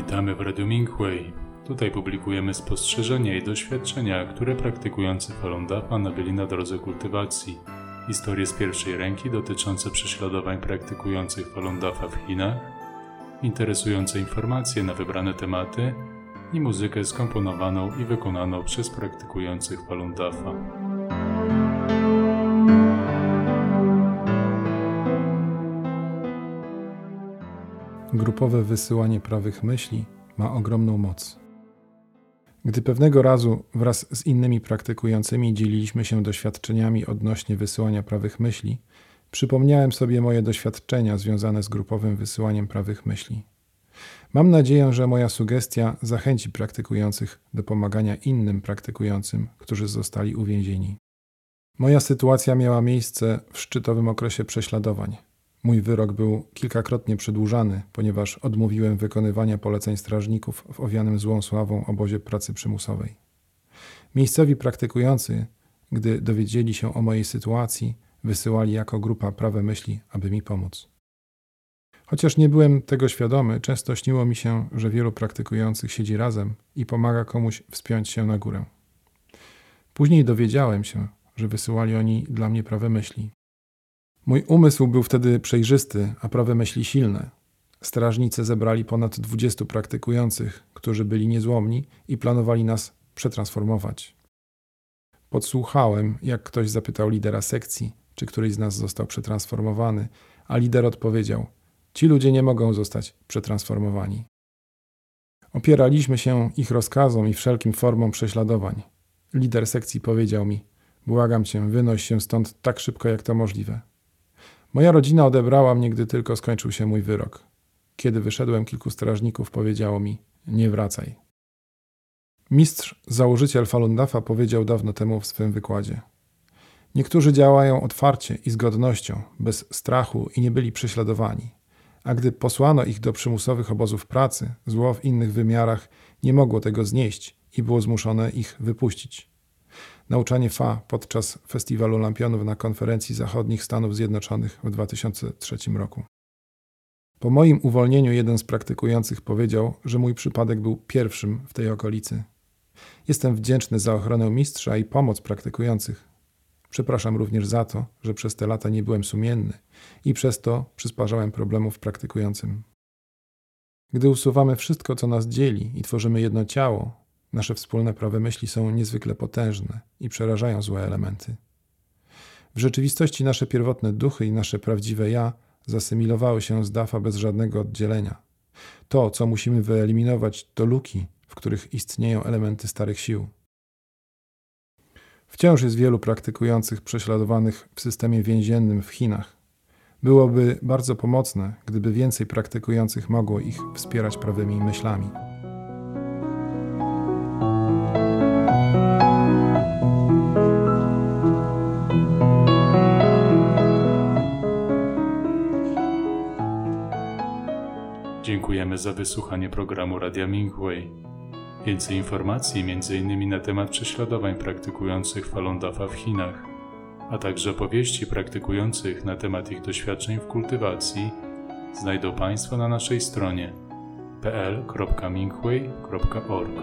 Witamy w Radio Minghui. Tutaj publikujemy spostrzeżenia i doświadczenia, które praktykujący Falun Dafa nabyli na drodze kultywacji. Historie z pierwszej ręki dotyczące prześladowań praktykujących Falun Dafa w Chinach, interesujące informacje na wybrane tematy i muzykę skomponowaną i wykonaną przez praktykujących Falun Dafa. Grupowe wysyłanie prawych myśli ma ogromną moc. Gdy pewnego razu wraz z innymi praktykującymi dzieliliśmy się doświadczeniami odnośnie wysyłania prawych myśli, przypomniałem sobie moje doświadczenia związane z grupowym wysyłaniem prawych myśli. Mam nadzieję, że moja sugestia zachęci praktykujących do pomagania innym praktykującym, którzy zostali uwięzieni. Moja sytuacja miała miejsce w szczytowym okresie prześladowań. Mój wyrok był kilkakrotnie przedłużany, ponieważ odmówiłem wykonywania poleceń strażników w owianym złą sławą obozie pracy przymusowej. Miejscowi praktykujący, gdy dowiedzieli się o mojej sytuacji, wysyłali jako grupa prawe myśli, aby mi pomóc. Chociaż nie byłem tego świadomy, często śniło mi się, że wielu praktykujących siedzi razem i pomaga komuś wspiąć się na górę. Później dowiedziałem się, że wysyłali oni dla mnie prawe myśli. Mój umysł był wtedy przejrzysty, a prawe myśli silne. Strażnicy zebrali ponad 20 praktykujących, którzy byli niezłomni i planowali nas przetransformować. Podsłuchałem, jak ktoś zapytał lidera sekcji, czy któryś z nas został przetransformowany, a lider odpowiedział: Ci ludzie nie mogą zostać przetransformowani. Opieraliśmy się ich rozkazom i wszelkim formom prześladowań. Lider sekcji powiedział mi: Błagam cię, wynoś się stąd tak szybko, jak to możliwe. Moja rodzina odebrała mnie, gdy tylko skończył się mój wyrok. Kiedy wyszedłem, kilku strażników powiedziało mi: Nie wracaj. Mistrz, założyciel Falun Dafa powiedział dawno temu w swym wykładzie: Niektórzy działają otwarcie i z godnością, bez strachu i nie byli prześladowani. A gdy posłano ich do przymusowych obozów pracy, zło w innych wymiarach nie mogło tego znieść i było zmuszone ich wypuścić. Nauczanie FA podczas Festiwalu Lampionów na konferencji zachodnich Stanów Zjednoczonych w 2003 roku. Po moim uwolnieniu jeden z praktykujących powiedział, że mój przypadek był pierwszym w tej okolicy. Jestem wdzięczny za ochronę mistrza i pomoc praktykujących. Przepraszam również za to, że przez te lata nie byłem sumienny i przez to przysparzałem problemów praktykującym. Gdy usuwamy wszystko, co nas dzieli i tworzymy jedno ciało, nasze wspólne prawe myśli są niezwykle potężne i przerażają złe elementy. W rzeczywistości nasze pierwotne duchy i nasze prawdziwe ja zasymilowały się z Dafa bez żadnego oddzielenia. To, co musimy wyeliminować, to luki, w których istnieją elementy starych sił. Wciąż jest wielu praktykujących prześladowanych w systemie więziennym w Chinach. Byłoby bardzo pomocne, gdyby więcej praktykujących mogło ich wspierać prawymi myślami. Dziękujemy za wysłuchanie programu Radia Minghui. Więcej informacji m.in. na temat prześladowań praktykujących Falun Dafa w Chinach, a także opowieści praktykujących na temat ich doświadczeń w kultywacji znajdą Państwo na naszej stronie pl.minghui.org.